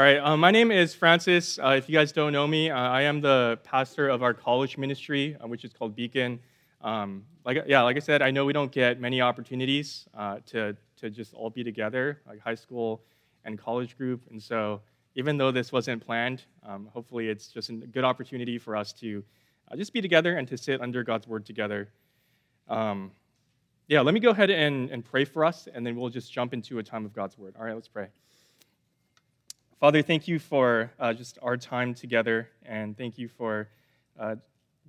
All right, uh, my name is Francis. Uh, if you guys don't know me, uh, I am the pastor of our college ministry, uh, which is called Beacon. Um, like, yeah, like I said, I know we don't get many opportunities uh, to, to just all be together, like high school and college group. And so, even though this wasn't planned, um, hopefully it's just a good opportunity for us to uh, just be together and to sit under God's word together. Um, yeah, let me go ahead and, and pray for us, and then we'll just jump into a time of God's word. All right, let's pray. Father, thank you for uh, just our time together, and thank you for uh,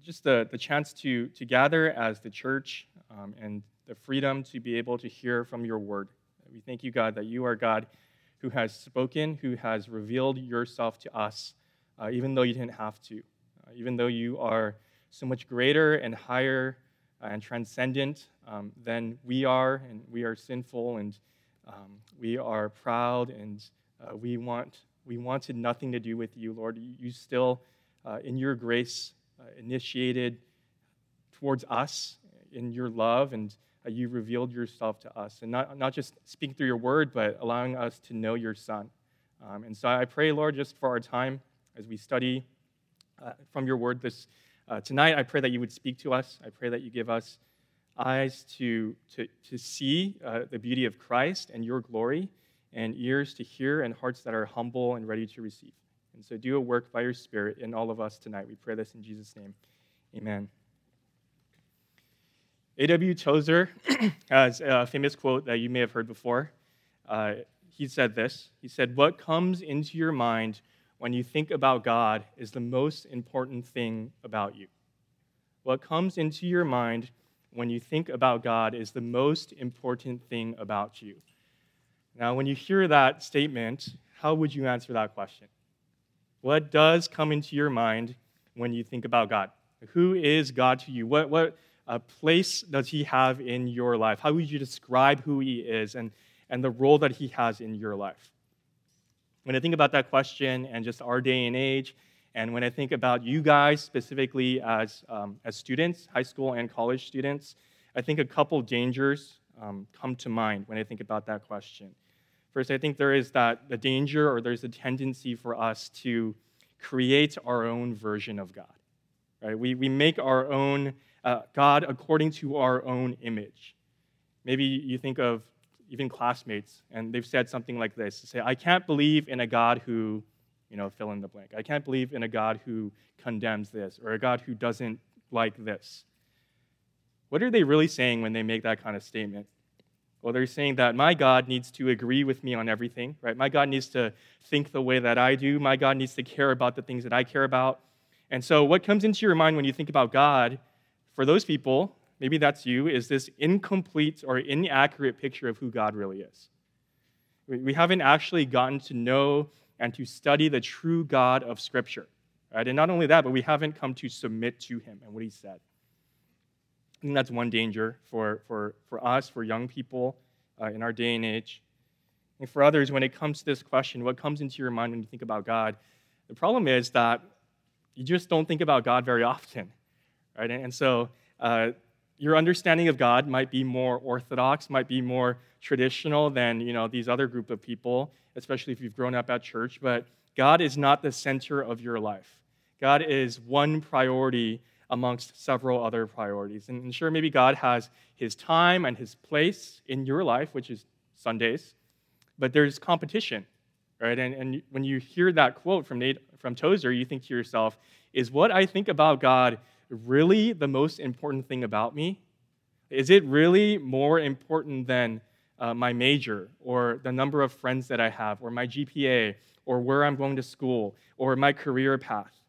just the, the chance to, to gather as the church um, and the freedom to be able to hear from your word. We thank you, God, that you are God who has spoken, who has revealed yourself to us, uh, even though you didn't have to, uh, even though you are so much greater and higher uh, and transcendent um, than we are, and we are sinful, and um, we are proud and uh, we, want, we wanted nothing to do with you, Lord. You still, uh, in your grace, uh, initiated towards us in your love, and uh, you revealed yourself to us. And not, not just speaking through your word, but allowing us to know your Son. Um, and so I pray, Lord, just for our time as we study uh, from your word this uh, tonight, I pray that you would speak to us. I pray that you give us eyes to, to, to see uh, the beauty of Christ and your glory, and ears to hear, and hearts that are humble and ready to receive. And so do a work by your Spirit in all of us tonight. We pray this in Jesus' name. Amen. A.W. Tozer has a famous quote that you may have heard before. Uh, he said this He said, What comes into your mind when you think about God is the most important thing about you. What comes into your mind when you think about God is the most important thing about you. Now, when you hear that statement, how would you answer that question? What does come into your mind when you think about God? Who is God to you? What, what uh, place does He have in your life? How would you describe who He is and, and the role that He has in your life? When I think about that question and just our day and age, and when I think about you guys specifically as, um, as students, high school and college students, I think a couple dangers um, come to mind when I think about that question. First, I think there is that the danger or there's a tendency for us to create our own version of God. Right? We, we make our own uh, God according to our own image. Maybe you think of even classmates, and they've said something like this: "Say, I can't believe in a God who you know, fill in the blank. I can't believe in a God who condemns this or a God who doesn't like this. What are they really saying when they make that kind of statement? Well, they're saying that my God needs to agree with me on everything, right? My God needs to think the way that I do. My God needs to care about the things that I care about. And so, what comes into your mind when you think about God, for those people, maybe that's you, is this incomplete or inaccurate picture of who God really is. We haven't actually gotten to know and to study the true God of Scripture. Right? And not only that, but we haven't come to submit to him and what he said. Think that's one danger for, for, for us, for young people uh, in our day and age. And for others, when it comes to this question, what comes into your mind when you think about God? The problem is that you just don't think about God very often. Right? And, and so uh, your understanding of God might be more orthodox, might be more traditional than you know these other group of people, especially if you've grown up at church. But God is not the center of your life. God is one priority amongst several other priorities. And sure, maybe God has His time and His place in your life, which is Sundays, but there's competition, right? And, and when you hear that quote from Nate, from Tozer, you think to yourself, is what I think about God really the most important thing about me? Is it really more important than uh, my major or the number of friends that I have or my GPA or where I'm going to school or my career path?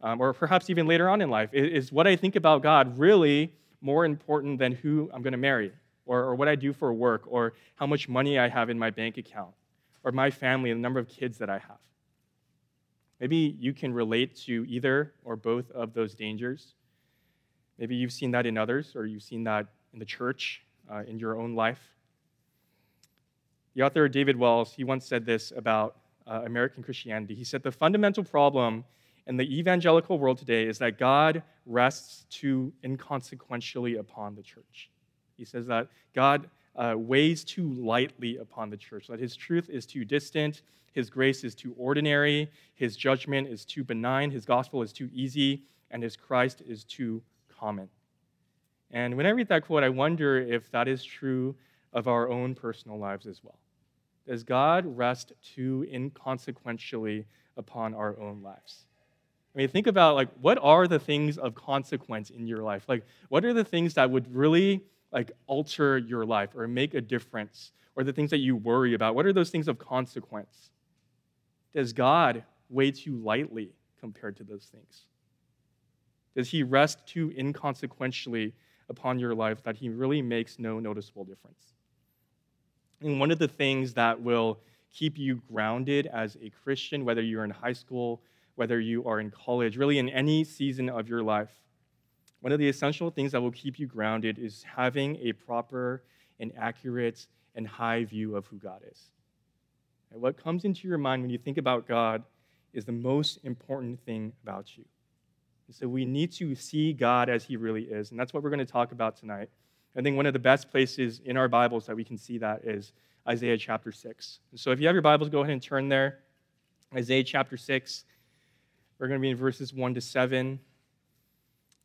Um, or perhaps even later on in life, is what I think about God really more important than who I'm going to marry or, or what I do for work or how much money I have in my bank account or my family and the number of kids that I have? Maybe you can relate to either or both of those dangers. Maybe you've seen that in others, or you've seen that in the church, uh, in your own life. The author David Wells, he once said this about uh, American Christianity. He said, The fundamental problem in the evangelical world today is that God rests too inconsequentially upon the church. He says that God uh, weighs too lightly upon the church, that his truth is too distant, his grace is too ordinary, his judgment is too benign, his gospel is too easy, and his Christ is too common. And when I read that quote, I wonder if that is true of our own personal lives as well. Does God rest too inconsequentially upon our own lives? I mean, think about like what are the things of consequence in your life? Like, what are the things that would really like alter your life or make a difference? Or the things that you worry about? What are those things of consequence? Does God weigh too lightly compared to those things? Does he rest too inconsequentially upon your life that he really makes no noticeable difference? And one of the things that will keep you grounded as a Christian, whether you're in high school, whether you are in college, really in any season of your life, one of the essential things that will keep you grounded is having a proper and accurate and high view of who God is. And what comes into your mind when you think about God is the most important thing about you. And so we need to see God as He really is. And that's what we're going to talk about tonight. I think one of the best places in our Bibles that we can see that is Isaiah chapter 6. And so if you have your Bibles, go ahead and turn there. Isaiah chapter 6. We're going to be in verses 1 to 7.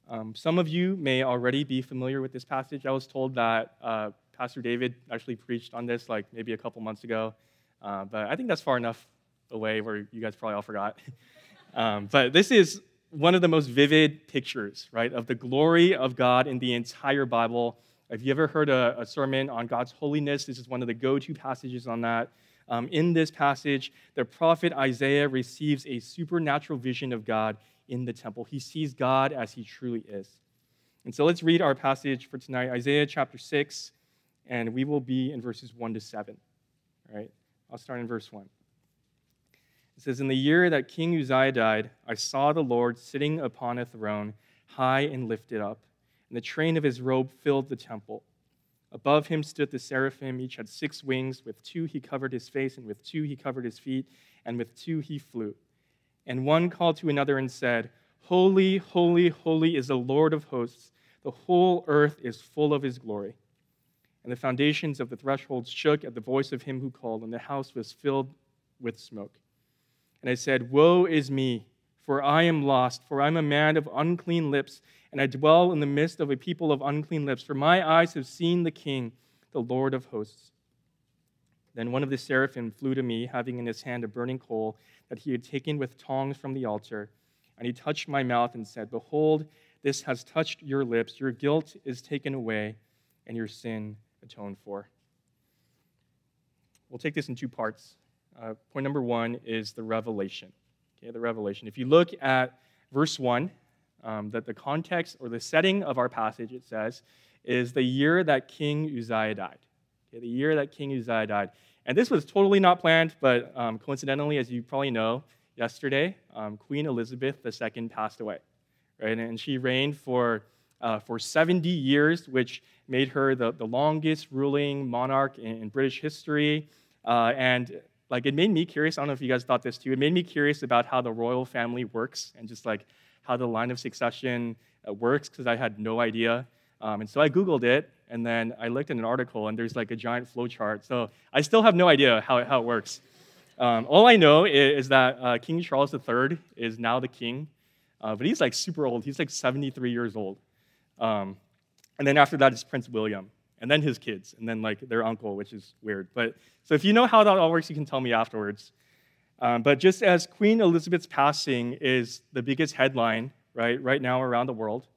Um, some of you may already be familiar with this passage. I was told that uh, Pastor David actually preached on this like maybe a couple months ago, uh, but I think that's far enough away where you guys probably all forgot. um, but this is one of the most vivid pictures, right, of the glory of God in the entire Bible. If you ever heard a, a sermon on God's holiness, this is one of the go to passages on that. Um, in this passage, the prophet Isaiah receives a supernatural vision of God in the temple. He sees God as he truly is. And so let's read our passage for tonight, Isaiah chapter 6, and we will be in verses 1 to 7. All right, I'll start in verse 1. It says, In the year that King Uzziah died, I saw the Lord sitting upon a throne, high and lifted up, and the train of his robe filled the temple. Above him stood the seraphim. Each had six wings. With two he covered his face, and with two he covered his feet, and with two he flew. And one called to another and said, Holy, holy, holy is the Lord of hosts. The whole earth is full of his glory. And the foundations of the thresholds shook at the voice of him who called, and the house was filled with smoke. And I said, Woe is me, for I am lost, for I am a man of unclean lips, and I dwell in the midst of a people of unclean lips, for my eyes have seen the King, the Lord of hosts. Then one of the seraphim flew to me, having in his hand a burning coal that he had taken with tongs from the altar. And he touched my mouth and said, Behold, this has touched your lips. Your guilt is taken away, and your sin atoned for. We'll take this in two parts. Uh, point number one is the revelation. Okay, the revelation. If you look at verse one, um, that the context or the setting of our passage, it says, is the year that King Uzziah died. Okay, the year that King Uzziah died. And this was totally not planned, but um, coincidentally, as you probably know, yesterday, um, Queen Elizabeth II passed away. Right? And she reigned for, uh, for 70 years, which made her the, the longest ruling monarch in, in British history. Uh, and like it made me curious. I don't know if you guys thought this too. It made me curious about how the royal family works and just like how the line of succession uh, works because I had no idea. Um, and so I Googled it, and then I looked at an article, and there's like a giant flow chart. So I still have no idea how, how it works. Um, all I know is, is that uh, King Charles III is now the king, uh, but he's like super old. He's like 73 years old. Um, and then after that is Prince William, and then his kids, and then like their uncle, which is weird. But so if you know how that all works, you can tell me afterwards. Um, but just as Queen Elizabeth's passing is the biggest headline right right now around the world,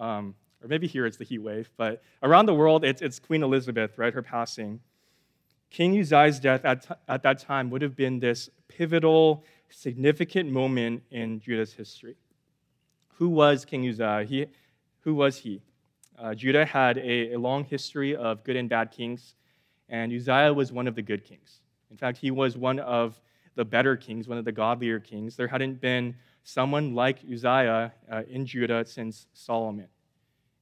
um, or maybe here it's the heat wave, but around the world, it's, it's Queen Elizabeth, right, her passing. King Uzziah's death at, at that time would have been this pivotal, significant moment in Judah's history. Who was King Uzziah? He, who was he? Uh, Judah had a, a long history of good and bad kings, and Uzziah was one of the good kings. In fact, he was one of the better kings, one of the godlier kings. There hadn't been someone like Uzziah uh, in Judah since Solomon.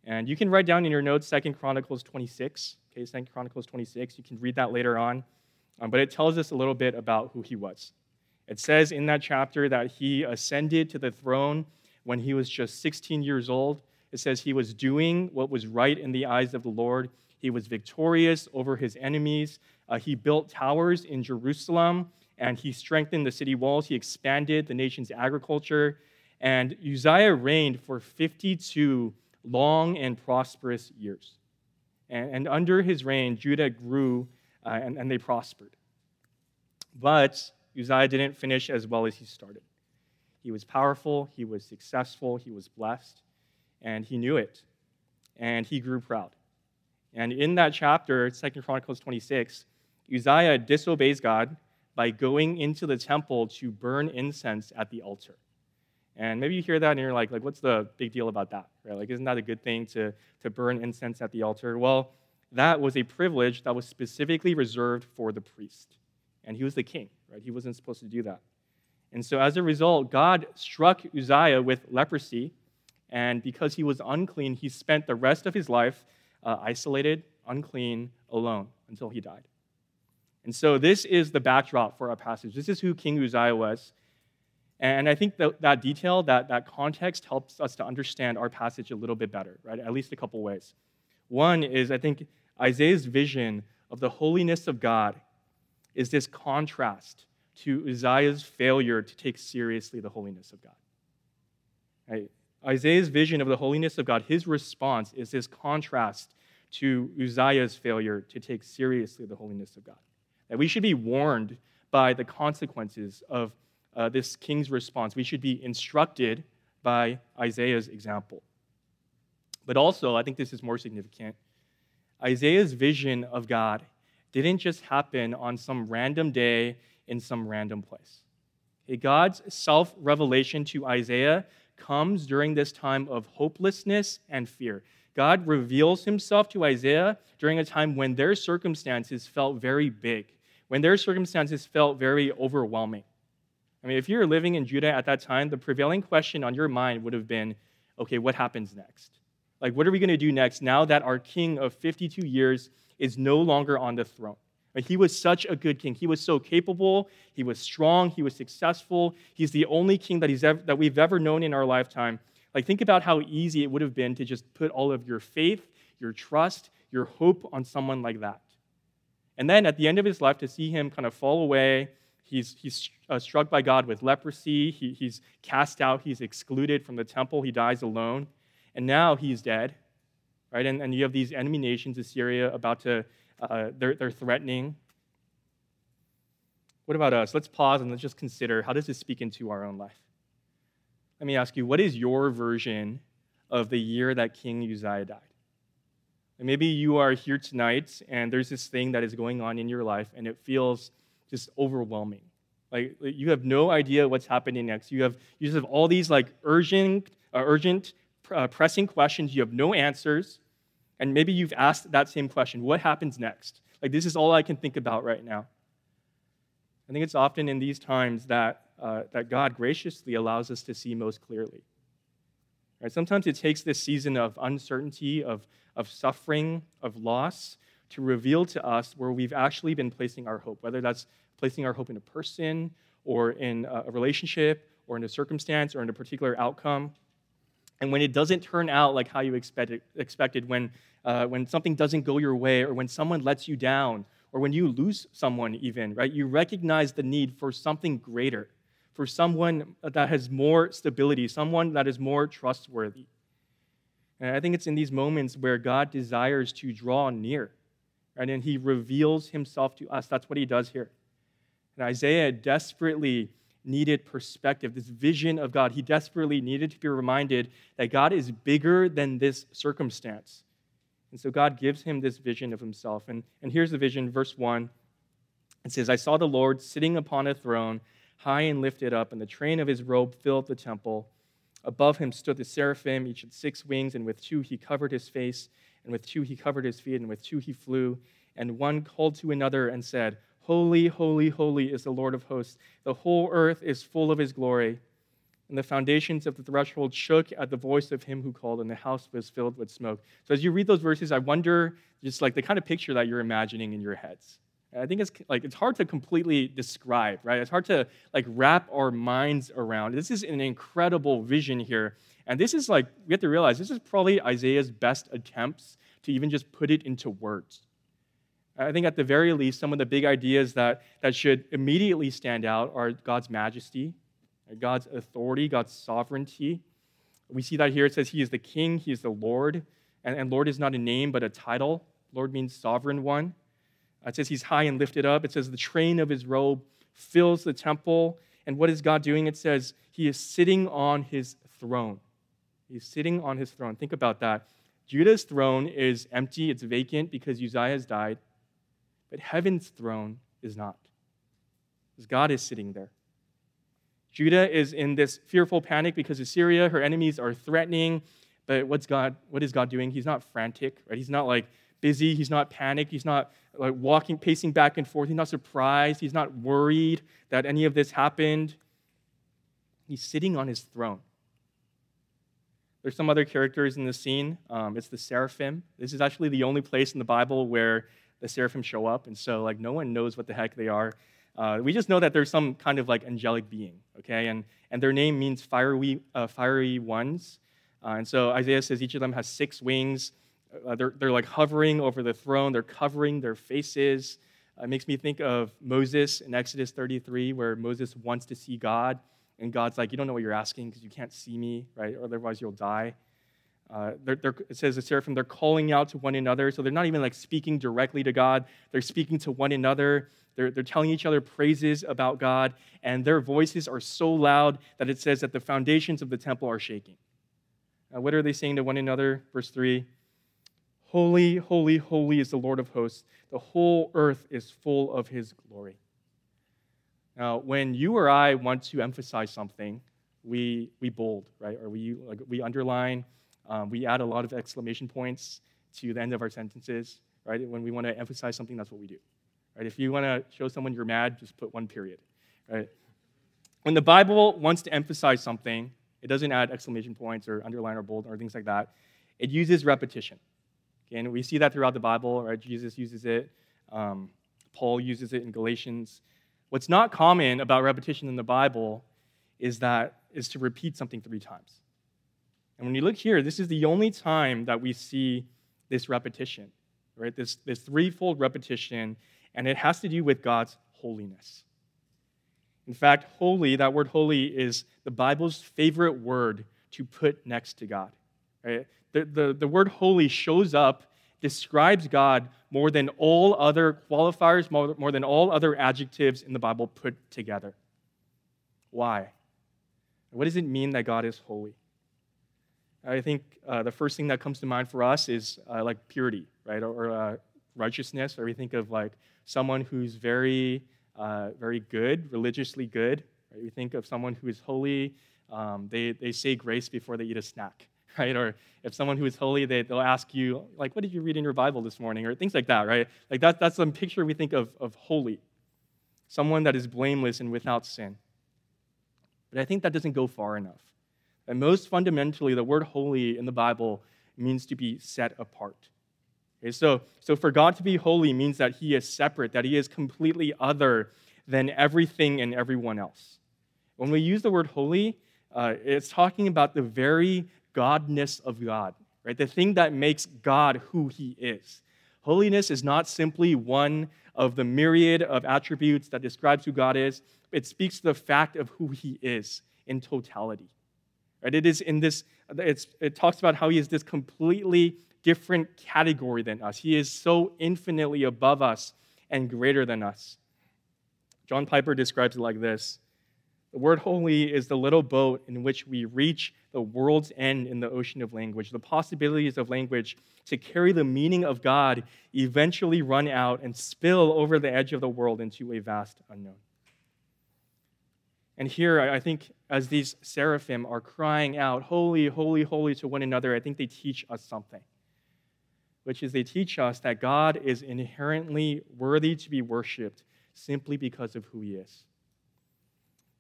And you can write down in your notes Second Chronicles 26. Okay, Second Chronicles 26. You can read that later on. Um, but it tells us a little bit about who he was. It says in that chapter that he ascended to the throne when he was just 16 years old. It says he was doing what was right in the eyes of the Lord. He was victorious over his enemies. Uh, he built towers in Jerusalem and he strengthened the city walls. He expanded the nation's agriculture. And Uzziah reigned for 52 long and prosperous years. And, and under his reign, Judah grew uh, and, and they prospered. But Uzziah didn't finish as well as he started. He was powerful, he was successful, he was blessed, and he knew it. And he grew proud. And in that chapter, Second Chronicles 26, Uzziah disobeys God by going into the temple to burn incense at the altar. And maybe you hear that and you're like, like, what's the big deal about that? Right? Like, isn't that a good thing to, to burn incense at the altar? Well, that was a privilege that was specifically reserved for the priest. And he was the king, right? He wasn't supposed to do that. And so as a result, God struck Uzziah with leprosy. And because he was unclean, he spent the rest of his life uh, isolated, unclean, alone until he died. And so this is the backdrop for our passage. This is who King Uzziah was. And I think that, that detail, that, that context helps us to understand our passage a little bit better, right? At least a couple ways. One is, I think, Isaiah's vision of the holiness of God is this contrast to Uzziah's failure to take seriously the holiness of God. Right? Isaiah's vision of the holiness of God, his response is this contrast to Uzziah's failure to take seriously the holiness of God. That we should be warned by the consequences of uh, this king's response. We should be instructed by Isaiah's example. But also, I think this is more significant. Isaiah's vision of God didn't just happen on some random day in some random place. God's self revelation to Isaiah comes during this time of hopelessness and fear. God reveals himself to Isaiah during a time when their circumstances felt very big, when their circumstances felt very overwhelming. I mean, if you're living in Judah at that time, the prevailing question on your mind would have been okay, what happens next? Like, what are we going to do next now that our king of 52 years is no longer on the throne? He was such a good king. He was so capable. He was strong. He was successful. He's the only king that, he's ever, that we've ever known in our lifetime. Like, think about how easy it would have been to just put all of your faith, your trust, your hope on someone like that. And then at the end of his life, to see him kind of fall away, he's, he's uh, struck by God with leprosy, he, he's cast out, he's excluded from the temple, he dies alone, and now he's dead. Right? And, and you have these enemy nations, Assyria, about to, uh, they're, they're threatening. What about us? Let's pause and let's just consider how does this speak into our own life? Let me ask you, what is your version of the year that King Uzziah died? And maybe you are here tonight and there's this thing that is going on in your life and it feels just overwhelming. Like you have no idea what's happening next. You have you just have all these like urgent, uh, urgent, uh, pressing questions. You have no answers, and maybe you've asked that same question: What happens next? Like this is all I can think about right now. I think it's often in these times that uh, that God graciously allows us to see most clearly. Right? Sometimes it takes this season of uncertainty, of, of suffering, of loss, to reveal to us where we've actually been placing our hope, whether that's placing our hope in a person or in a relationship or in a circumstance or in a particular outcome. And when it doesn't turn out like how you expected, expected when, uh, when something doesn't go your way or when someone lets you down or when you lose someone, even, right? You recognize the need for something greater for someone that has more stability, someone that is more trustworthy. And I think it's in these moments where God desires to draw near, right? And he reveals himself to us. That's what he does here. And Isaiah desperately needed perspective, this vision of God. He desperately needed to be reminded that God is bigger than this circumstance. And so God gives him this vision of himself. And, and here's the vision, verse 1. It says, I saw the Lord sitting upon a throne high and lifted up, and the train of his robe filled the temple. Above him stood the seraphim, each had six wings, and with two he covered his face, and with two he covered his feet, and with two he flew. And one called to another and said, Holy, holy, holy is the Lord of hosts. The whole earth is full of his glory. And the foundations of the threshold shook at the voice of him who called, and the house was filled with smoke. So as you read those verses, I wonder just like the kind of picture that you're imagining in your heads. I think it's like it's hard to completely describe, right? It's hard to like wrap our minds around. This is an incredible vision here. And this is like we have to realize this is probably Isaiah's best attempts to even just put it into words. I think at the very least, some of the big ideas that, that should immediately stand out are God's majesty, Uh, God's authority, God's sovereignty. We see that here. It says He is the King, He is the Lord. And, and Lord is not a name, but a title. Lord means sovereign one. Uh, it says He's high and lifted up. It says the train of His robe fills the temple. And what is God doing? It says He is sitting on His throne. He's sitting on His throne. Think about that. Judah's throne is empty, it's vacant because Uzziah has died. But heaven's throne is not, because God is sitting there. Judah is in this fearful panic because Assyria, her enemies are threatening. But what's God, what is God doing? He's not frantic, right? He's not like busy. He's not panicked. He's not like walking, pacing back and forth. He's not surprised. He's not worried that any of this happened. He's sitting on his throne. There's some other characters in the scene. Um, it's the seraphim. This is actually the only place in the Bible where the seraphim show up, and so like no one knows what the heck they are. Uh, we just know that there's some kind of like angelic being, okay, and and their name means fiery uh, fiery ones, uh, and so Isaiah says each of them has six wings. Uh, they're they're like hovering over the throne. They're covering their faces. it makes me think of Moses in Exodus 33, where Moses wants to see God, and God's like, "You don't know what you're asking because you can't see me, right? Or otherwise you'll die." Uh, they're, they're, it says the seraphim, they're calling out to one another. So they're not even like speaking directly to God. They're speaking to one another. They're, they're telling each other praises about God. And their voices are so loud that it says that the foundations of the temple are shaking. Uh, what are they saying to one another? Verse 3 Holy, holy, holy is the Lord of hosts. The whole earth is full of his glory. Now, when you or I want to emphasize something, we, we bold, right? Or we, like, we underline um, we add a lot of exclamation points to the end of our sentences, right? When we want to emphasize something, that's what we do. Right? If you want to show someone you're mad, just put one period. Right? When the Bible wants to emphasize something, it doesn't add exclamation points or underline or bold or things like that. It uses repetition. Okay? And we see that throughout the Bible, right? Jesus uses it. Um, Paul uses it in Galatians. What's not common about repetition in the Bible is that is to repeat something three times. And when you look here, this is the only time that we see this repetition, right? This, this threefold repetition, and it has to do with God's holiness. In fact, holy, that word holy, is the Bible's favorite word to put next to God. Right? The, the, the word holy shows up, describes God more than all other qualifiers, more, more than all other adjectives in the Bible put together. Why? What does it mean that God is holy? I think uh, the first thing that comes to mind for us is uh, like purity, right, or, or uh, righteousness. Or we think of like someone who's very, uh, very good, religiously good. Right? We think of someone who is holy. Um, they they say grace before they eat a snack, right? Or if someone who is holy, they they'll ask you like, "What did you read in your Bible this morning?" Or things like that, right? Like that that's some picture we think of of holy, someone that is blameless and without sin. But I think that doesn't go far enough. And most fundamentally, the word holy in the Bible means to be set apart. Okay, so, so for God to be holy means that he is separate, that he is completely other than everything and everyone else. When we use the word holy, uh, it's talking about the very godness of God, right? The thing that makes God who he is. Holiness is not simply one of the myriad of attributes that describes who God is, it speaks to the fact of who he is in totality. Right? It is in this, it's it talks about how he is this completely different category than us. He is so infinitely above us and greater than us. John Piper describes it like this The word holy is the little boat in which we reach the world's end in the ocean of language. The possibilities of language to carry the meaning of God eventually run out and spill over the edge of the world into a vast unknown. And here, I think, as these seraphim are crying out, Holy, holy, holy to one another, I think they teach us something, which is they teach us that God is inherently worthy to be worshiped simply because of who he is.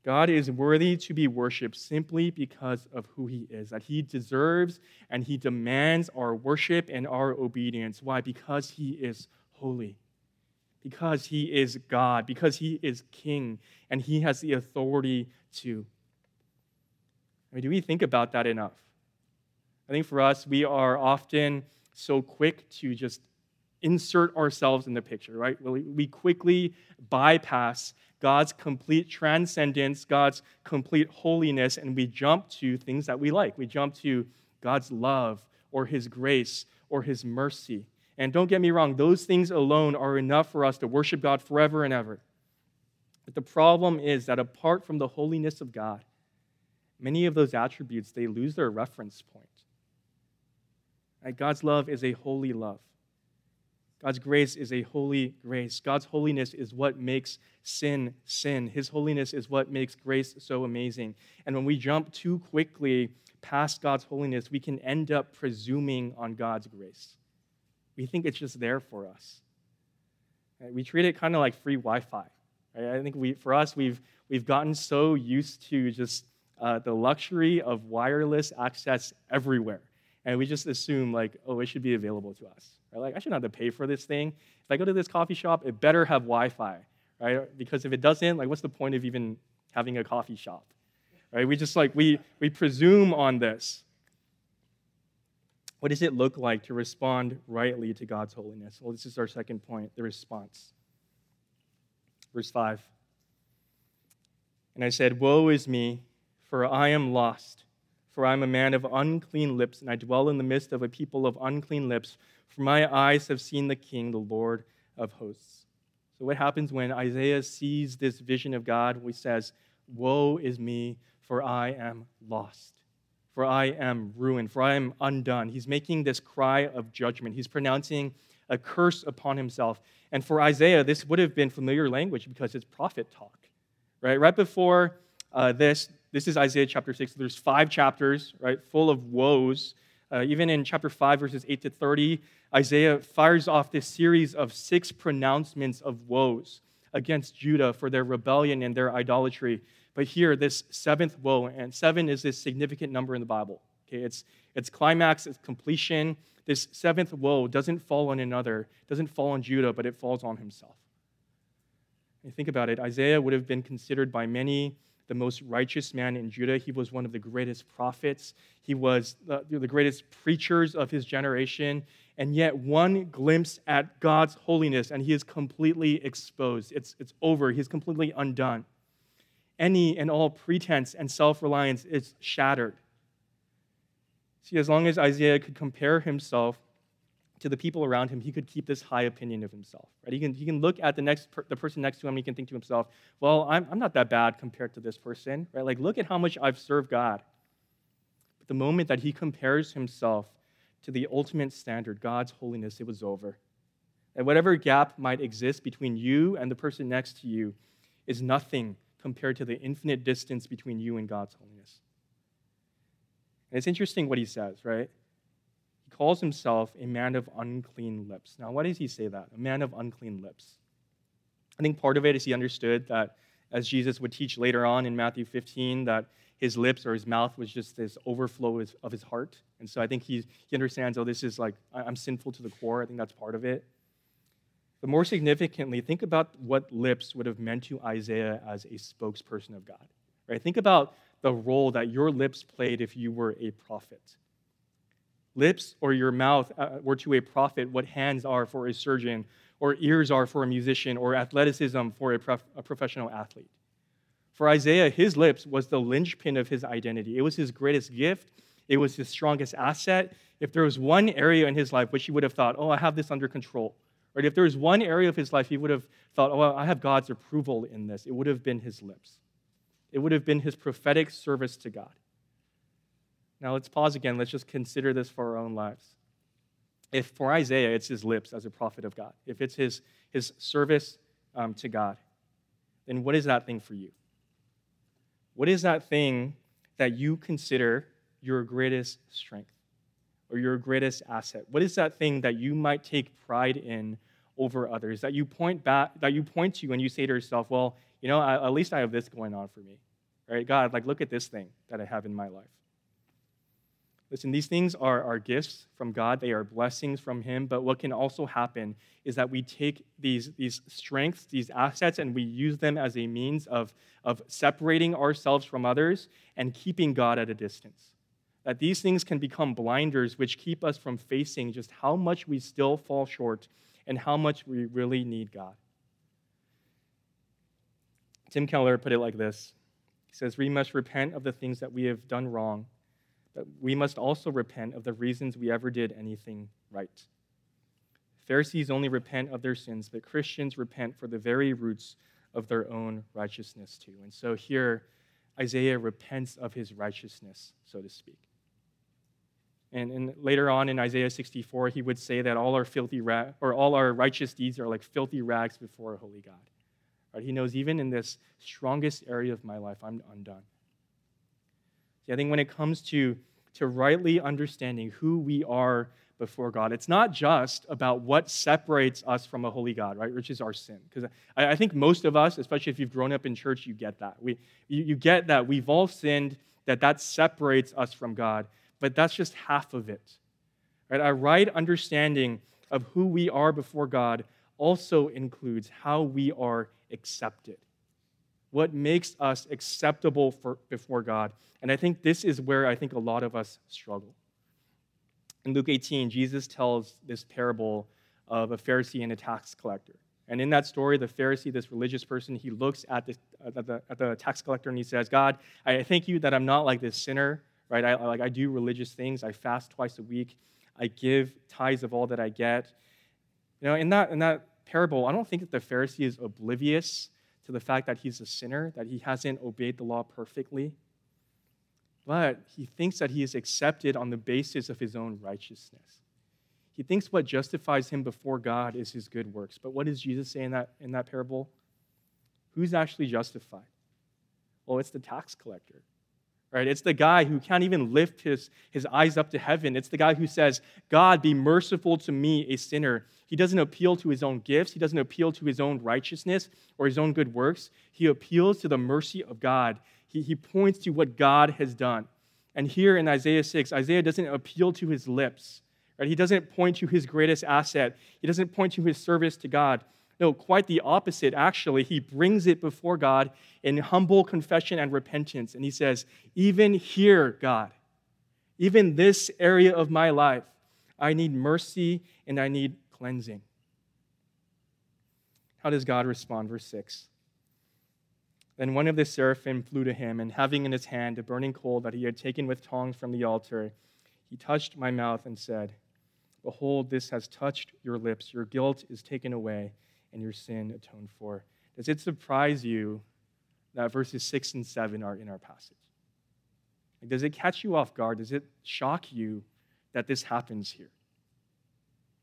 God is worthy to be worshiped simply because of who he is, that he deserves and he demands our worship and our obedience. Why? Because he is holy because he is God, because he is king, and he has the authority to. I mean, do we think about that enough? I think for us, we are often so quick to just insert ourselves in the picture, right? We quickly bypass God's complete transcendence, God's complete holiness, and we jump to things that we like. We jump to God's love or His grace or His mercy. And don't get me wrong, those things alone are enough for us to worship God forever and ever. But the problem is that apart from the holiness of God, many of those attributes they lose their reference point. Right? God's love is a holy love. God's grace is a holy grace. God's holiness is what makes sin sin. His holiness is what makes grace so amazing. And when we jump too quickly past God's holiness, we can end up presuming on God's grace. We think it's just there for us. We treat it kind of like free Wi Fi. Right? I think we, for us, we've, we've gotten so used to just uh, the luxury of wireless access everywhere. And we just assume, like, oh, it should be available to us. Right? Like, I shouldn't have to pay for this thing. If I go to this coffee shop, it better have Wi Fi, right? Because if it doesn't, like, what's the point of even having a coffee shop? Right? We just like, we, we presume on this. What does it look like to respond rightly to God's holiness? Well, this is our second point the response. Verse 5. And I said, Woe is me, for I am lost. For I am a man of unclean lips, and I dwell in the midst of a people of unclean lips. For my eyes have seen the King, the Lord of hosts. So, what happens when Isaiah sees this vision of God? He says, Woe is me, for I am lost. For I am ruined, for I am undone. He's making this cry of judgment. He's pronouncing a curse upon himself. And for Isaiah, this would have been familiar language because it's prophet talk. Right? Right before uh, this, this is Isaiah chapter 6. There's five chapters, right, full of woes. Uh, even in chapter 5, verses 8 to 30, Isaiah fires off this series of six pronouncements of woes against Judah for their rebellion and their idolatry. But here, this seventh woe, and seven is this significant number in the Bible. Okay, it's, it's climax, it's completion. This seventh woe doesn't fall on another, doesn't fall on Judah, but it falls on himself. And think about it, Isaiah would have been considered by many the most righteous man in Judah. He was one of the greatest prophets. He was the, the greatest preachers of his generation. And yet, one glimpse at God's holiness, and he is completely exposed. It's, it's over. He's completely undone. Any and all pretense and self reliance is shattered. See, as long as Isaiah could compare himself to the people around him, he could keep this high opinion of himself. Right? He, can, he can look at the, next per, the person next to him and he can think to himself, well, I'm, I'm not that bad compared to this person. Right? Like, look at how much I've served God. But the moment that he compares himself to the ultimate standard, God's holiness, it was over. And whatever gap might exist between you and the person next to you is nothing compared to the infinite distance between you and God's holiness. And it's interesting what he says, right? Calls himself a man of unclean lips. Now, why does he say that? A man of unclean lips. I think part of it is he understood that, as Jesus would teach later on in Matthew 15, that his lips or his mouth was just this overflow of his heart. And so I think he, he understands, oh, this is like, I'm sinful to the core. I think that's part of it. But more significantly, think about what lips would have meant to Isaiah as a spokesperson of God. Right? Think about the role that your lips played if you were a prophet lips or your mouth uh, were to a prophet what hands are for a surgeon, or ears are for a musician, or athleticism for a, prof- a professional athlete. For Isaiah, his lips was the linchpin of his identity. It was his greatest gift, it was his strongest asset. If there was one area in his life which he would have thought, oh, I have this under control, right? If there was one area of his life he would have thought, oh, I have God's approval in this, it would have been his lips. It would have been his prophetic service to God. Now let's pause again. Let's just consider this for our own lives. If for Isaiah it's his lips as a prophet of God, if it's his, his service um, to God, then what is that thing for you? What is that thing that you consider your greatest strength or your greatest asset? What is that thing that you might take pride in over others? That you point back, that you point to and you say to yourself, well, you know, at least I have this going on for me. Right? God, like look at this thing that I have in my life. Listen, these things are, are gifts from God, they are blessings from Him. But what can also happen is that we take these, these strengths, these assets, and we use them as a means of, of separating ourselves from others and keeping God at a distance. that these things can become blinders which keep us from facing just how much we still fall short and how much we really need God. Tim Keller put it like this He says, We must repent of the things that we have done wrong, but we must also repent of the reasons we ever did anything right. Pharisees only repent of their sins, but Christians repent for the very roots of their own righteousness too. And so here, Isaiah repents of his righteousness, so to speak. And, and later on in Isaiah 64, he would say that all our filthy ra- or all our righteous deeds are like filthy rags before a holy God. Right? He knows even in this strongest area of my life, I'm undone. See, I think when it comes to, to rightly understanding who we are before God, it's not just about what separates us from a holy God, right? Which is our sin. Because I, I, think most of us, especially if you've grown up in church, you get that. We, you, you get that we've all sinned, that that separates us from God but that's just half of it. Right? Our right understanding of who we are before God also includes how we are accepted. What makes us acceptable for, before God? And I think this is where I think a lot of us struggle. In Luke 18, Jesus tells this parable of a Pharisee and a tax collector. And in that story, the Pharisee, this religious person, he looks at, the, at, the, at the tax collector and he says, God, I thank you that I'm not like this sinner right? I, like, I do religious things. I fast twice a week. I give tithes of all that I get. You know, in that, in that parable, I don't think that the Pharisee is oblivious to the fact that he's a sinner, that he hasn't obeyed the law perfectly. But he thinks that he is accepted on the basis of his own righteousness. He thinks what justifies him before God is his good works. But what does Jesus say in that, in that parable? Who's actually justified? Well, it's the tax collector right? It's the guy who can't even lift his, his eyes up to heaven. It's the guy who says, God, be merciful to me, a sinner. He doesn't appeal to his own gifts, he doesn't appeal to his own righteousness or his own good works. He appeals to the mercy of God. He, he points to what God has done. And here in Isaiah 6, Isaiah doesn't appeal to his lips. Right? He doesn't point to his greatest asset. He doesn't point to his service to God. No, quite the opposite, actually. He brings it before God in humble confession and repentance. And he says, Even here, God, even this area of my life, I need mercy and I need cleansing. How does God respond? Verse 6. Then one of the seraphim flew to him, and having in his hand a burning coal that he had taken with tongs from the altar, he touched my mouth and said, Behold, this has touched your lips. Your guilt is taken away and your sin atoned for. Does it surprise you that verses 6 and 7 are in our passage? Like, does it catch you off guard? Does it shock you that this happens here?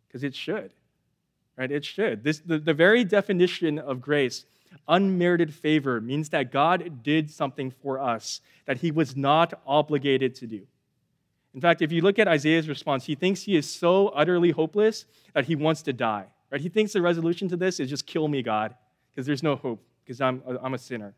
Because it should, right? It should. This, the, the very definition of grace, unmerited favor, means that God did something for us that he was not obligated to do. In fact, if you look at Isaiah's response, he thinks he is so utterly hopeless that he wants to die. Right? He thinks the resolution to this is just kill me, God, because there's no hope, because I'm, I'm a sinner.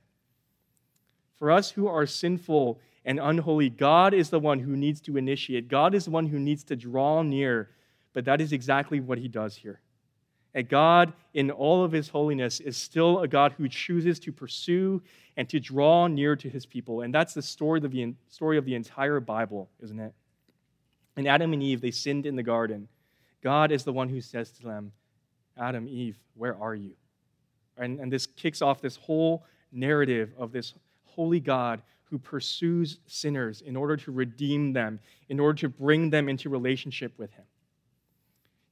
For us who are sinful and unholy, God is the one who needs to initiate. God is the one who needs to draw near. But that is exactly what he does here. And God, in all of his holiness, is still a God who chooses to pursue and to draw near to his people. And that's the story of the, story of the entire Bible, isn't it? And Adam and Eve, they sinned in the garden. God is the one who says to them, Adam, Eve, where are you? And, and this kicks off this whole narrative of this holy God who pursues sinners in order to redeem them, in order to bring them into relationship with him.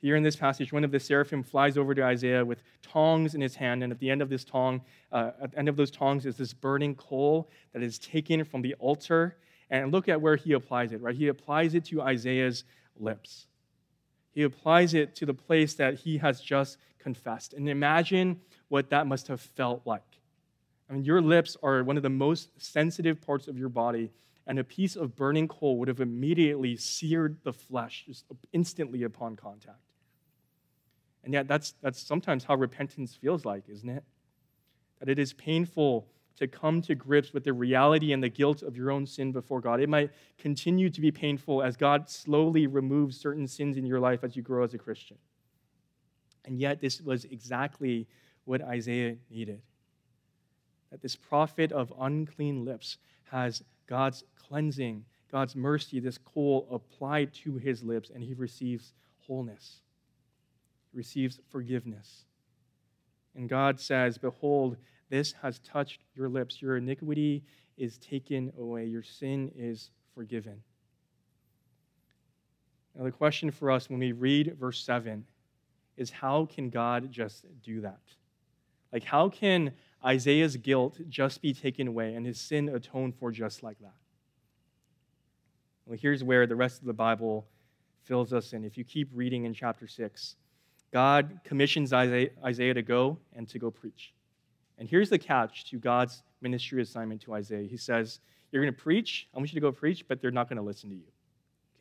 Here in this passage, one of the seraphim flies over to Isaiah with tongs in his hand, and at the end of this tong, uh, at the end of those tongs is this burning coal that is taken from the altar. And look at where he applies it, right? He applies it to Isaiah's lips he applies it to the place that he has just confessed. And imagine what that must have felt like. I mean, your lips are one of the most sensitive parts of your body, and a piece of burning coal would have immediately seared the flesh just instantly upon contact. And yet, that's, that's sometimes how repentance feels like, isn't it? That it is painful to come to grips with the reality and the guilt of your own sin before God. It might continue to be painful as God slowly removes certain sins in your life as you grow as a Christian. And yet, this was exactly what Isaiah needed. That this prophet of unclean lips has God's cleansing, God's mercy, this coal applied to his lips, and he receives wholeness, receives forgiveness. And God says, Behold, this has touched your lips. Your iniquity is taken away, your sin is forgiven. Now, the question for us when we read verse 7 is how can God just do that? Like, how can Isaiah's guilt just be taken away and his sin atoned for just like that? Well, here's where the rest of the Bible fills us in. If you keep reading in chapter 6, God commissions Isaiah to go and to go preach. And here's the catch to God's ministry assignment to Isaiah. He says, You're going to preach. I want you to go preach, but they're not going to listen to you.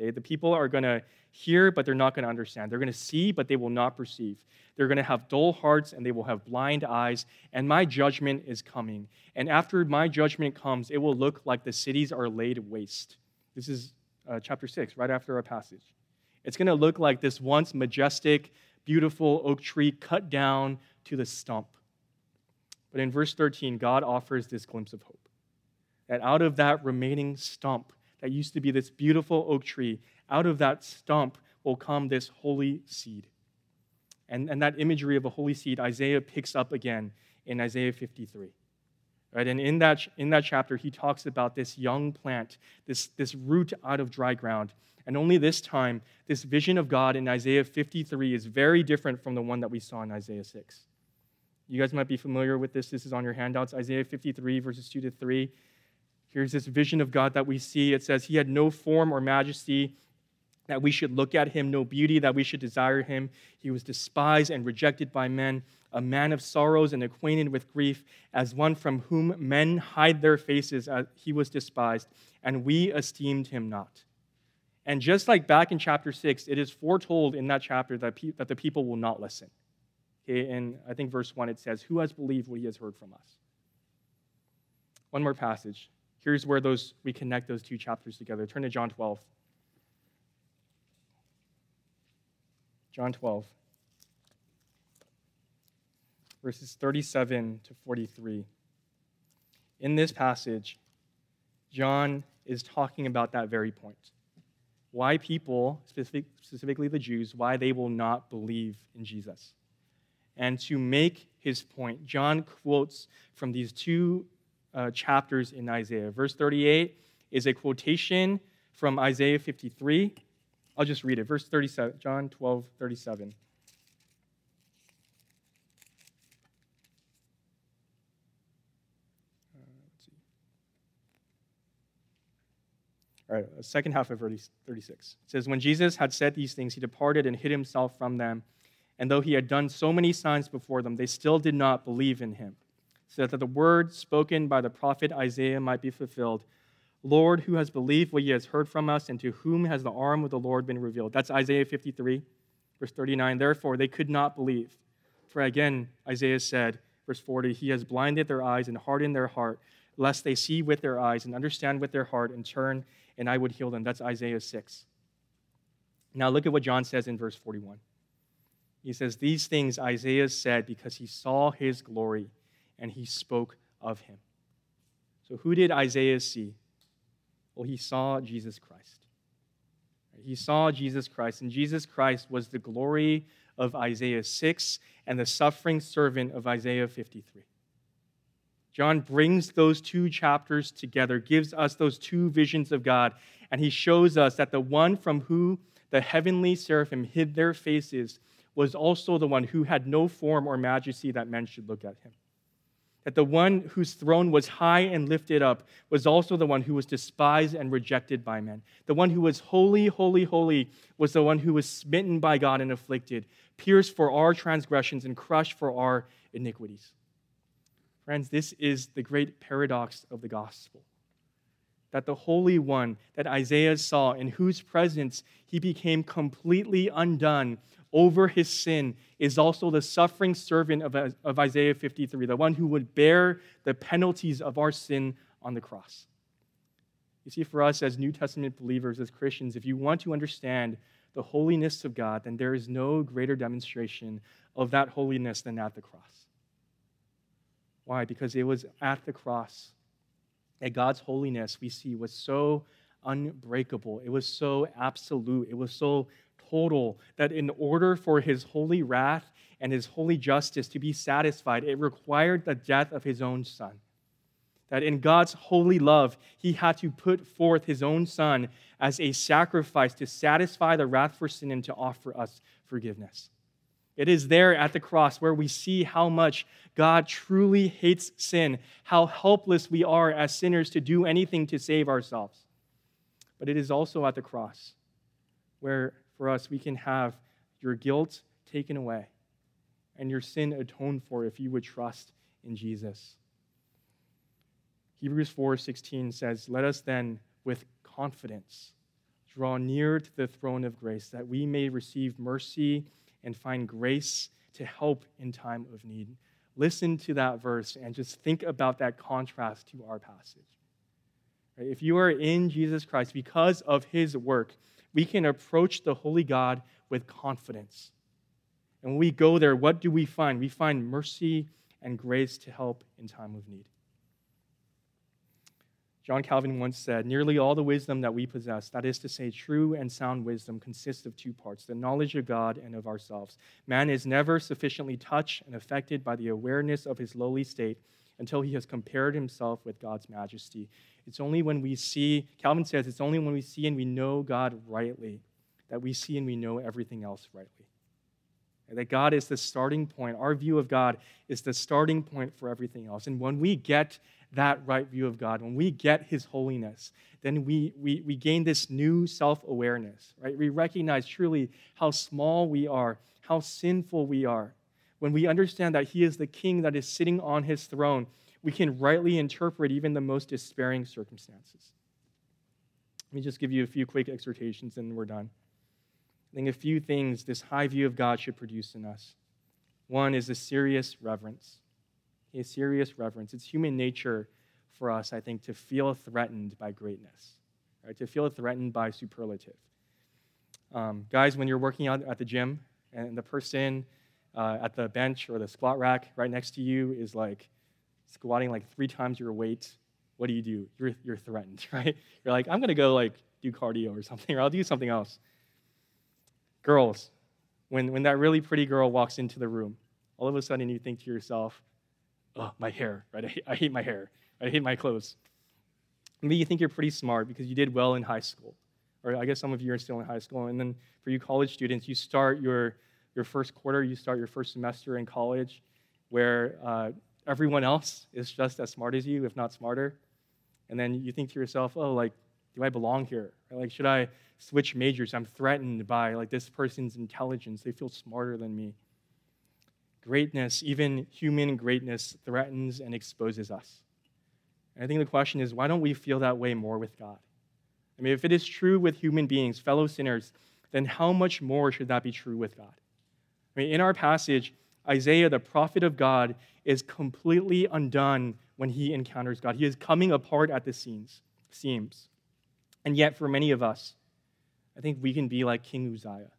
Okay? The people are going to hear, but they're not going to understand. They're going to see, but they will not perceive. They're going to have dull hearts and they will have blind eyes. And my judgment is coming. And after my judgment comes, it will look like the cities are laid waste. This is uh, chapter 6, right after our passage. It's going to look like this once majestic, beautiful oak tree cut down to the stump. But in verse 13, God offers this glimpse of hope that out of that remaining stump that used to be this beautiful oak tree, out of that stump will come this holy seed. And, and that imagery of a holy seed, Isaiah picks up again in Isaiah 53. Right? And in that, in that chapter, he talks about this young plant, this, this root out of dry ground. And only this time, this vision of God in Isaiah 53 is very different from the one that we saw in Isaiah 6. You guys might be familiar with this. This is on your handouts Isaiah 53, verses 2 to 3. Here's this vision of God that we see. It says, He had no form or majesty that we should look at him, no beauty that we should desire him. He was despised and rejected by men, a man of sorrows and acquainted with grief, as one from whom men hide their faces, he was despised, and we esteemed him not. And just like back in chapter 6, it is foretold in that chapter that, pe- that the people will not listen. Okay, and I think verse 1 it says, Who has believed what he has heard from us? One more passage. Here's where those we connect those two chapters together. Turn to John 12. John 12, verses 37 to 43. In this passage, John is talking about that very point. Why people, specific, specifically the Jews, why they will not believe in Jesus. And to make his point, John quotes from these two uh, chapters in Isaiah. Verse 38 is a quotation from Isaiah 53 I'll just read it. Verse 37, John 12, 37. Right, the second half of verse 36. It says, When Jesus had said these things, he departed and hid himself from them. And though he had done so many signs before them, they still did not believe in him, so that the word spoken by the prophet Isaiah might be fulfilled. Lord, who has believed what he has heard from us, and to whom has the arm of the Lord been revealed? That's Isaiah 53, verse 39. Therefore, they could not believe. For again, Isaiah said, verse 40, He has blinded their eyes and hardened their heart, lest they see with their eyes and understand with their heart and turn, and I would heal them. That's Isaiah 6. Now, look at what John says in verse 41. He says, These things Isaiah said because he saw his glory and he spoke of him. So, who did Isaiah see? Well, he saw Jesus Christ. He saw Jesus Christ, and Jesus Christ was the glory of Isaiah 6 and the suffering servant of Isaiah 53. John brings those two chapters together, gives us those two visions of God, and he shows us that the one from whom the heavenly seraphim hid their faces was also the one who had no form or majesty that men should look at him that the one whose throne was high and lifted up was also the one who was despised and rejected by men. The one who was holy, holy, holy was the one who was smitten by God and afflicted, pierced for our transgressions and crushed for our iniquities. Friends, this is the great paradox of the gospel. That the Holy One that Isaiah saw, in whose presence he became completely undone, over his sin is also the suffering servant of, of Isaiah 53, the one who would bear the penalties of our sin on the cross. You see, for us as New Testament believers, as Christians, if you want to understand the holiness of God, then there is no greater demonstration of that holiness than at the cross. Why? Because it was at the cross that God's holiness we see was so unbreakable. It was so absolute. It was so total that in order for his holy wrath and his holy justice to be satisfied, it required the death of his own son. That in God's holy love, he had to put forth his own son as a sacrifice to satisfy the wrath for sin and to offer us forgiveness. It is there at the cross where we see how much God truly hates sin, how helpless we are as sinners to do anything to save ourselves. But it is also at the cross where, for us, we can have your guilt taken away and your sin atoned for if you would trust in Jesus. Hebrews 4:16 says, "Let us then with confidence draw near to the throne of grace that we may receive mercy and find grace to help in time of need. Listen to that verse and just think about that contrast to our passage. If you are in Jesus Christ because of his work, we can approach the holy God with confidence. And when we go there, what do we find? We find mercy and grace to help in time of need. John Calvin once said, Nearly all the wisdom that we possess, that is to say, true and sound wisdom, consists of two parts the knowledge of God and of ourselves. Man is never sufficiently touched and affected by the awareness of his lowly state until he has compared himself with God's majesty. It's only when we see, Calvin says, it's only when we see and we know God rightly that we see and we know everything else rightly. That God is the starting point. Our view of God is the starting point for everything else. And when we get that right view of God, when we get His holiness, then we, we, we gain this new self awareness, right? We recognize truly how small we are, how sinful we are. When we understand that He is the King that is sitting on His throne, we can rightly interpret even the most despairing circumstances. Let me just give you a few quick exhortations and we're done. I think a few things this high view of God should produce in us. One is a serious reverence a serious reverence. It's human nature for us, I think, to feel threatened by greatness, right? To feel threatened by superlative. Um, guys, when you're working out at the gym and the person uh, at the bench or the squat rack right next to you is like squatting like three times your weight, what do you do? You're, you're threatened, right? You're like, I'm going to go like do cardio or something, or I'll do something else. Girls, when, when that really pretty girl walks into the room, all of a sudden you think to yourself, oh, my hair, right? I hate, I hate my hair. I hate my clothes. Maybe you think you're pretty smart because you did well in high school. Or I guess some of you are still in high school. And then for you college students, you start your, your first quarter, you start your first semester in college where uh, everyone else is just as smart as you, if not smarter. And then you think to yourself, oh, like, do I belong here? Like, should I switch majors? I'm threatened by like this person's intelligence. They feel smarter than me. Greatness, even human greatness, threatens and exposes us. And I think the question is why don't we feel that way more with God? I mean, if it is true with human beings, fellow sinners, then how much more should that be true with God? I mean, in our passage, Isaiah, the prophet of God, is completely undone when he encounters God. He is coming apart at the seams, seams. And yet, for many of us, I think we can be like King Uzziah.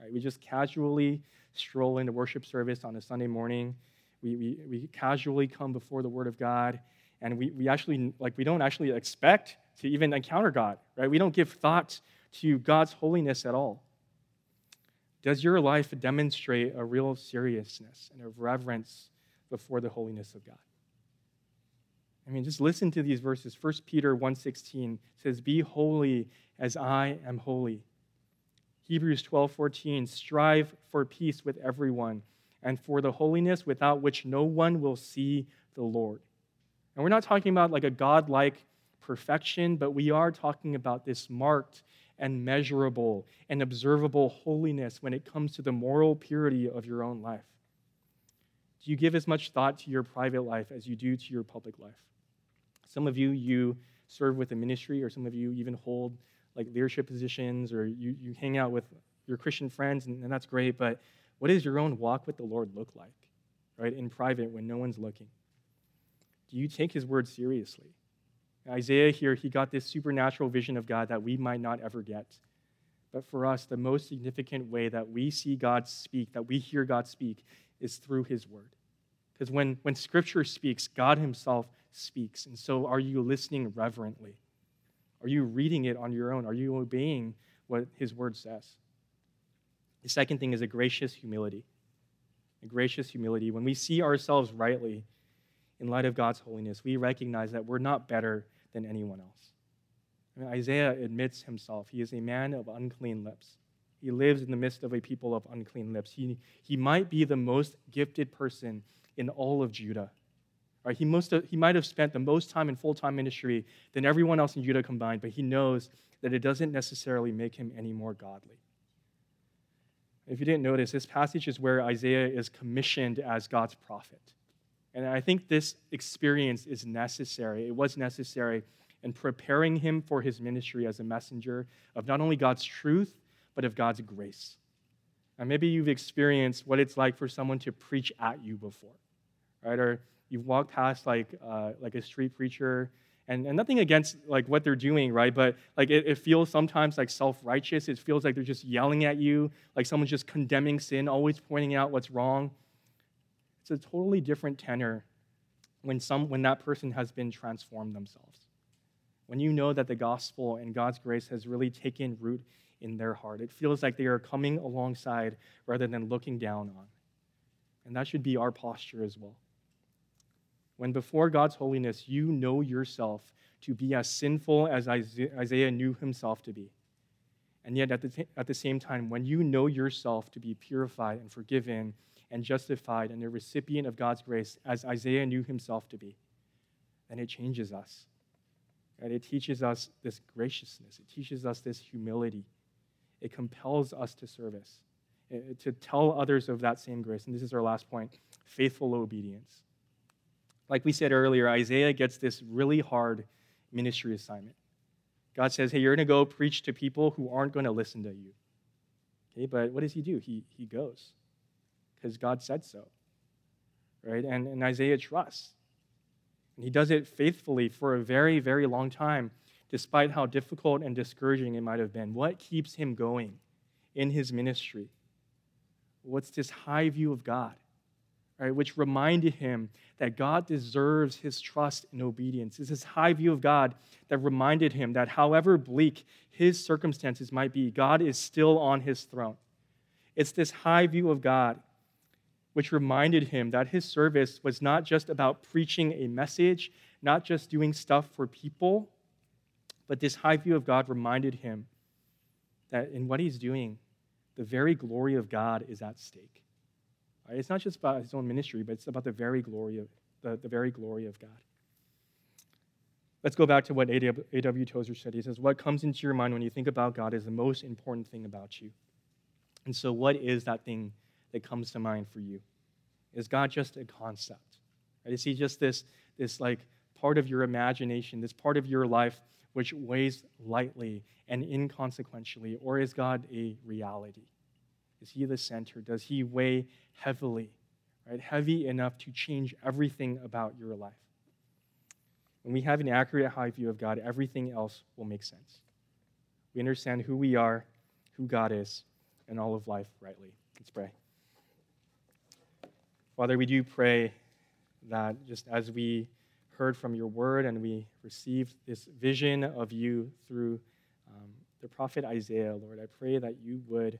Right? We just casually stroll into worship service on a Sunday morning. We, we, we casually come before the Word of God, and we, we actually, like, we don't actually expect to even encounter God, right? We don't give thought to God's holiness at all. Does your life demonstrate a real seriousness and a reverence before the holiness of God? I mean, just listen to these verses. 1 Peter 1.16 says, Be holy as I am holy. Hebrews 12:14 strive for peace with everyone and for the holiness without which no one will see the Lord. And we're not talking about like a godlike perfection, but we are talking about this marked and measurable and observable holiness when it comes to the moral purity of your own life. Do you give as much thought to your private life as you do to your public life? Some of you, you serve with a ministry, or some of you even hold like leadership positions or you, you hang out with your Christian friends, and, and that's great, but what does your own walk with the Lord look like, right, in private when no one's looking? Do you take his word seriously? Isaiah here, he got this supernatural vision of God that we might not ever get. But for us, the most significant way that we see God speak, that we hear God speak, is through his word. Because when, when scripture speaks, God himself speaks. And so are you listening reverently? Are you reading it on your own? Are you obeying what his word says? The second thing is a gracious humility. A gracious humility. When we see ourselves rightly in light of God's holiness, we recognize that we're not better than anyone else. I mean, Isaiah admits himself. He is a man of unclean lips. He lives in the midst of a people of unclean lips. He, he might be the most gifted person in all of Judah. Right? He, most, he might have spent the most time in full time ministry than everyone else in Judah combined, but he knows that it doesn't necessarily make him any more godly. If you didn't notice, this passage is where Isaiah is commissioned as God's prophet. And I think this experience is necessary. It was necessary in preparing him for his ministry as a messenger of not only God's truth, but of God's grace. And maybe you've experienced what it's like for someone to preach at you before, right? Or you've walked past like, uh, like a street preacher and, and nothing against like what they're doing right? But like it, it feels sometimes like self-righteous. It feels like they're just yelling at you like someone's just condemning sin always pointing out what's wrong. It's a totally different tenor when some when that person has been transformed themselves. When you know that the gospel and god's grace has really taken root in their heart it feels like they are coming alongside rather than looking down on. And that should be our posture as well when before God's holiness you know yourself to be as sinful as Isaiah knew himself to be. And yet, at the, t- at the same time, when you know yourself to be purified and forgiven and justified and a recipient of God's grace, as Isaiah knew himself to be, then it changes us. And it teaches us this graciousness, it teaches us this humility, it compels us to service, eh, to tell others of that same grace. And this is our last point faithful obedience. Like we said earlier, Isaiah gets this really hard ministry assignment. God says, Hey, you're going to go preach to people who aren't going to listen to you. Okay, but what does he do? He, he goes because God said so. Right? And, and Isaiah trusts. And he does it faithfully for a very, very long time, despite how difficult and discouraging it might have been. What keeps him going in his ministry? What's this high view of God? Right, which reminded him that God deserves his trust and obedience. It's this high view of God that reminded him that however bleak his circumstances might be, God is still on his throne. It's this high view of God which reminded him that his service was not just about preaching a message, not just doing stuff for people, but this high view of God reminded him that in what he's doing, the very glory of God is at stake. Right? It's not just about his own ministry, but it's about the very glory of the, the very glory of God. Let's go back to what A.W. Tozer said. He says, What comes into your mind when you think about God is the most important thing about you. And so, what is that thing that comes to mind for you? Is God just a concept? Right? Is he just this, this like part of your imagination, this part of your life which weighs lightly and inconsequentially? Or is God a reality? Is he the center? Does he weigh heavily, right? Heavy enough to change everything about your life. When we have an accurate high view of God, everything else will make sense. We understand who we are, who God is, and all of life rightly. Let's pray. Father, we do pray that just as we heard from your word and we received this vision of you through um, the prophet Isaiah, Lord, I pray that you would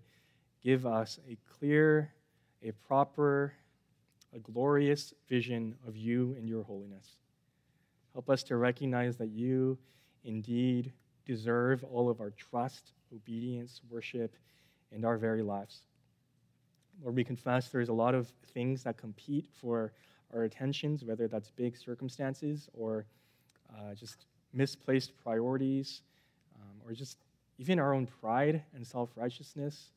give us a clear, a proper, a glorious vision of you and your holiness. Help us to recognize that you indeed deserve all of our trust, obedience, worship, and our very lives. Lord, we confess there's a lot of things that compete for our attentions, whether that's big circumstances or uh, just misplaced priorities, um, or just even our own pride and self righteousness.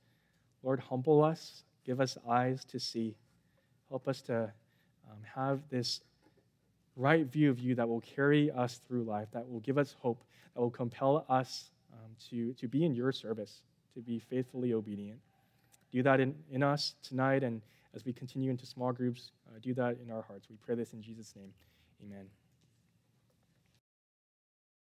Lord, humble us, give us eyes to see. Help us to um, have this right view of you that will carry us through life, that will give us hope, that will compel us um, to, to be in your service, to be faithfully obedient. Do that in, in us tonight, and as we continue into small groups, uh, do that in our hearts. We pray this in Jesus' name. Amen.